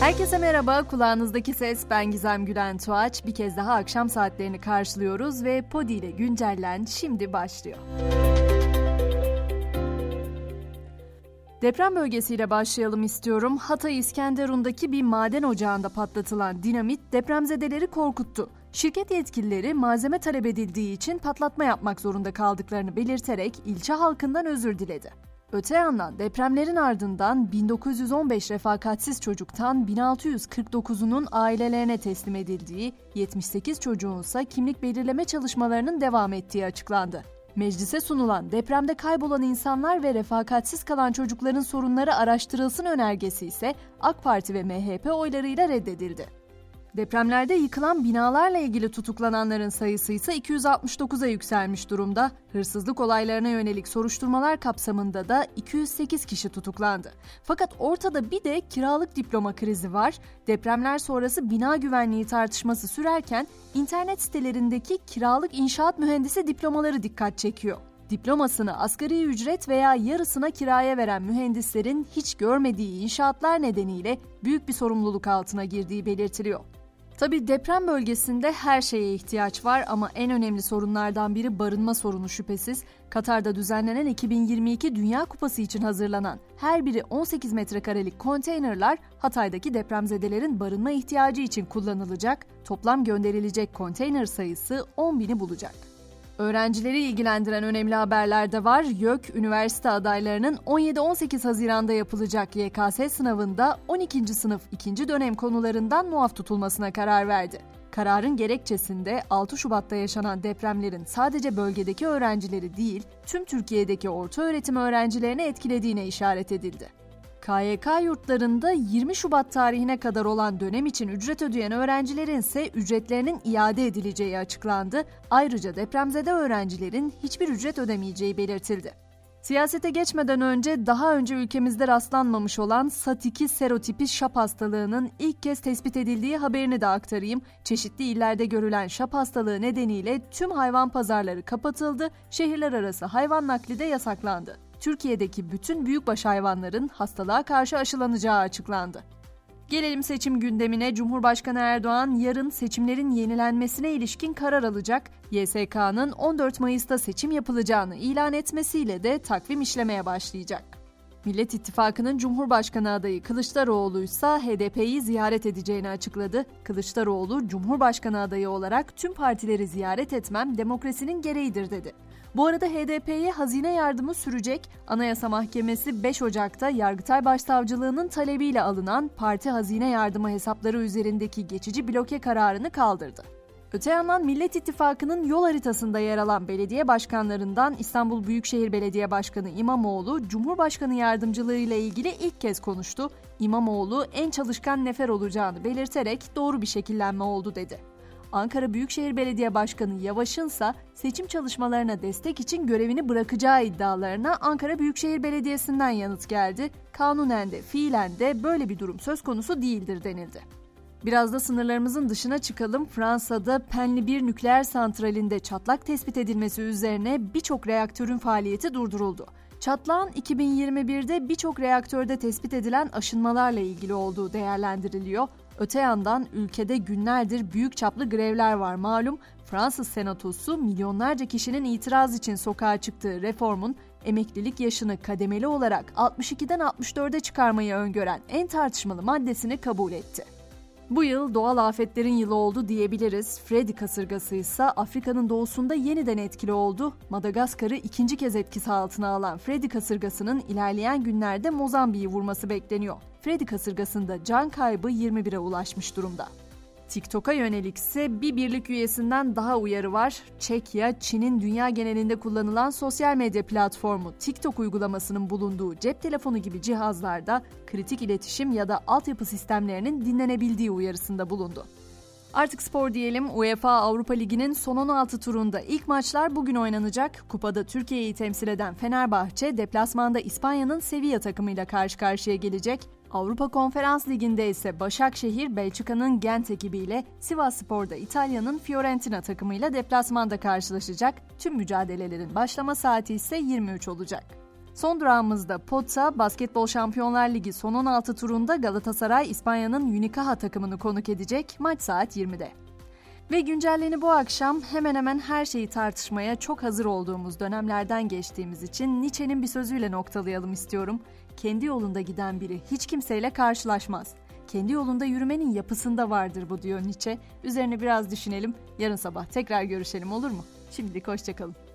Herkese merhaba, kulağınızdaki ses ben Gizem Gülen Tuğaç. Bir kez daha akşam saatlerini karşılıyoruz ve Podi ile güncellen şimdi başlıyor. Deprem bölgesiyle başlayalım istiyorum. Hatay İskenderun'daki bir maden ocağında patlatılan dinamit depremzedeleri korkuttu. Şirket yetkilileri malzeme talep edildiği için patlatma yapmak zorunda kaldıklarını belirterek ilçe halkından özür diledi. Öte yandan depremlerin ardından 1915 refakatsiz çocuktan 1649'unun ailelerine teslim edildiği, 78 çocuğun ise kimlik belirleme çalışmalarının devam ettiği açıklandı. Meclise sunulan depremde kaybolan insanlar ve refakatsiz kalan çocukların sorunları araştırılsın önergesi ise AK Parti ve MHP oylarıyla reddedildi. Depremlerde yıkılan binalarla ilgili tutuklananların sayısı ise 269'a yükselmiş durumda. Hırsızlık olaylarına yönelik soruşturmalar kapsamında da 208 kişi tutuklandı. Fakat ortada bir de kiralık diploma krizi var. Depremler sonrası bina güvenliği tartışması sürerken internet sitelerindeki kiralık inşaat mühendisi diplomaları dikkat çekiyor. Diplomasını asgari ücret veya yarısına kiraya veren mühendislerin hiç görmediği inşaatlar nedeniyle büyük bir sorumluluk altına girdiği belirtiliyor. Tabi deprem bölgesinde her şeye ihtiyaç var ama en önemli sorunlardan biri barınma sorunu şüphesiz. Katar'da düzenlenen 2022 Dünya Kupası için hazırlanan her biri 18 metrekarelik konteynerler Hatay'daki depremzedelerin barınma ihtiyacı için kullanılacak. Toplam gönderilecek konteyner sayısı 10 bini bulacak. Öğrencileri ilgilendiren önemli haberler de var. YÖK, üniversite adaylarının 17-18 Haziran'da yapılacak YKS sınavında 12. sınıf 2. dönem konularından muaf tutulmasına karar verdi. Kararın gerekçesinde 6 Şubat'ta yaşanan depremlerin sadece bölgedeki öğrencileri değil, tüm Türkiye'deki orta öğretim öğrencilerini etkilediğine işaret edildi. KYK yurtlarında 20 Şubat tarihine kadar olan dönem için ücret ödeyen öğrencilerin ise ücretlerinin iade edileceği açıklandı. Ayrıca depremzede öğrencilerin hiçbir ücret ödemeyeceği belirtildi. Siyasete geçmeden önce daha önce ülkemizde rastlanmamış olan SAT2 serotipi şap hastalığının ilk kez tespit edildiği haberini de aktarayım. Çeşitli illerde görülen şap hastalığı nedeniyle tüm hayvan pazarları kapatıldı, şehirler arası hayvan nakli de yasaklandı. Türkiye'deki bütün büyükbaş hayvanların hastalığa karşı aşılanacağı açıklandı. Gelelim seçim gündemine. Cumhurbaşkanı Erdoğan yarın seçimlerin yenilenmesine ilişkin karar alacak. YSK'nın 14 Mayıs'ta seçim yapılacağını ilan etmesiyle de takvim işlemeye başlayacak. Millet İttifakı'nın Cumhurbaşkanı adayı Kılıçdaroğlu ise HDP'yi ziyaret edeceğini açıkladı. Kılıçdaroğlu, Cumhurbaşkanı adayı olarak tüm partileri ziyaret etmem demokrasinin gereğidir dedi. Bu arada HDP'ye hazine yardımı sürecek. Anayasa Mahkemesi 5 Ocak'ta Yargıtay Başsavcılığının talebiyle alınan parti hazine yardımı hesapları üzerindeki geçici bloke kararını kaldırdı. Öte yandan Millet İttifakı'nın yol haritasında yer alan belediye başkanlarından İstanbul Büyükşehir Belediye Başkanı İmamoğlu, Cumhurbaşkanı yardımcılığı ile ilgili ilk kez konuştu. İmamoğlu en çalışkan nefer olacağını belirterek doğru bir şekillenme oldu dedi. Ankara Büyükşehir Belediye Başkanı Yavaş'ın ise seçim çalışmalarına destek için görevini bırakacağı iddialarına Ankara Büyükşehir Belediyesi'nden yanıt geldi. Kanunen de fiilen de böyle bir durum söz konusu değildir denildi. Biraz da sınırlarımızın dışına çıkalım. Fransa'da Penli bir nükleer santralinde çatlak tespit edilmesi üzerine birçok reaktörün faaliyeti durduruldu. Çatlağın 2021'de birçok reaktörde tespit edilen aşınmalarla ilgili olduğu değerlendiriliyor. Öte yandan ülkede günlerdir büyük çaplı grevler var malum. Fransız Senatosu milyonlarca kişinin itiraz için sokağa çıktığı reformun emeklilik yaşını kademeli olarak 62'den 64'e çıkarmayı öngören en tartışmalı maddesini kabul etti. Bu yıl doğal afetlerin yılı oldu diyebiliriz. Freddy kasırgası ise Afrika'nın doğusunda yeniden etkili oldu. Madagaskar'ı ikinci kez etkisi altına alan Freddy kasırgasının ilerleyen günlerde Mozambik'i vurması bekleniyor. Freddy kasırgasında can kaybı 21'e ulaşmış durumda. TikTok'a yönelik ise bir birlik üyesinden daha uyarı var. Çekya, Çin'in dünya genelinde kullanılan sosyal medya platformu TikTok uygulamasının bulunduğu cep telefonu gibi cihazlarda kritik iletişim ya da altyapı sistemlerinin dinlenebildiği uyarısında bulundu. Artık spor diyelim. UEFA Avrupa Ligi'nin son 16 turunda ilk maçlar bugün oynanacak. Kupada Türkiye'yi temsil eden Fenerbahçe deplasmanda İspanya'nın Sevilla takımıyla karşı karşıya gelecek. Avrupa Konferans Ligi'nde ise Başakşehir, Belçika'nın Gent ekibiyle Sivas Spor'da İtalya'nın Fiorentina takımıyla deplasmanda karşılaşacak. Tüm mücadelelerin başlama saati ise 23 olacak. Son durağımızda Potsa Basketbol Şampiyonlar Ligi son 16 turunda Galatasaray İspanya'nın Unicaja takımını konuk edecek maç saat 20'de. Ve güncelleni bu akşam hemen hemen her şeyi tartışmaya çok hazır olduğumuz dönemlerden geçtiğimiz için Nietzsche'nin bir sözüyle noktalayalım istiyorum. Kendi yolunda giden biri hiç kimseyle karşılaşmaz. Kendi yolunda yürümenin yapısında vardır bu diyor Nietzsche. Üzerine biraz düşünelim. Yarın sabah tekrar görüşelim olur mu? Şimdilik hoşçakalın.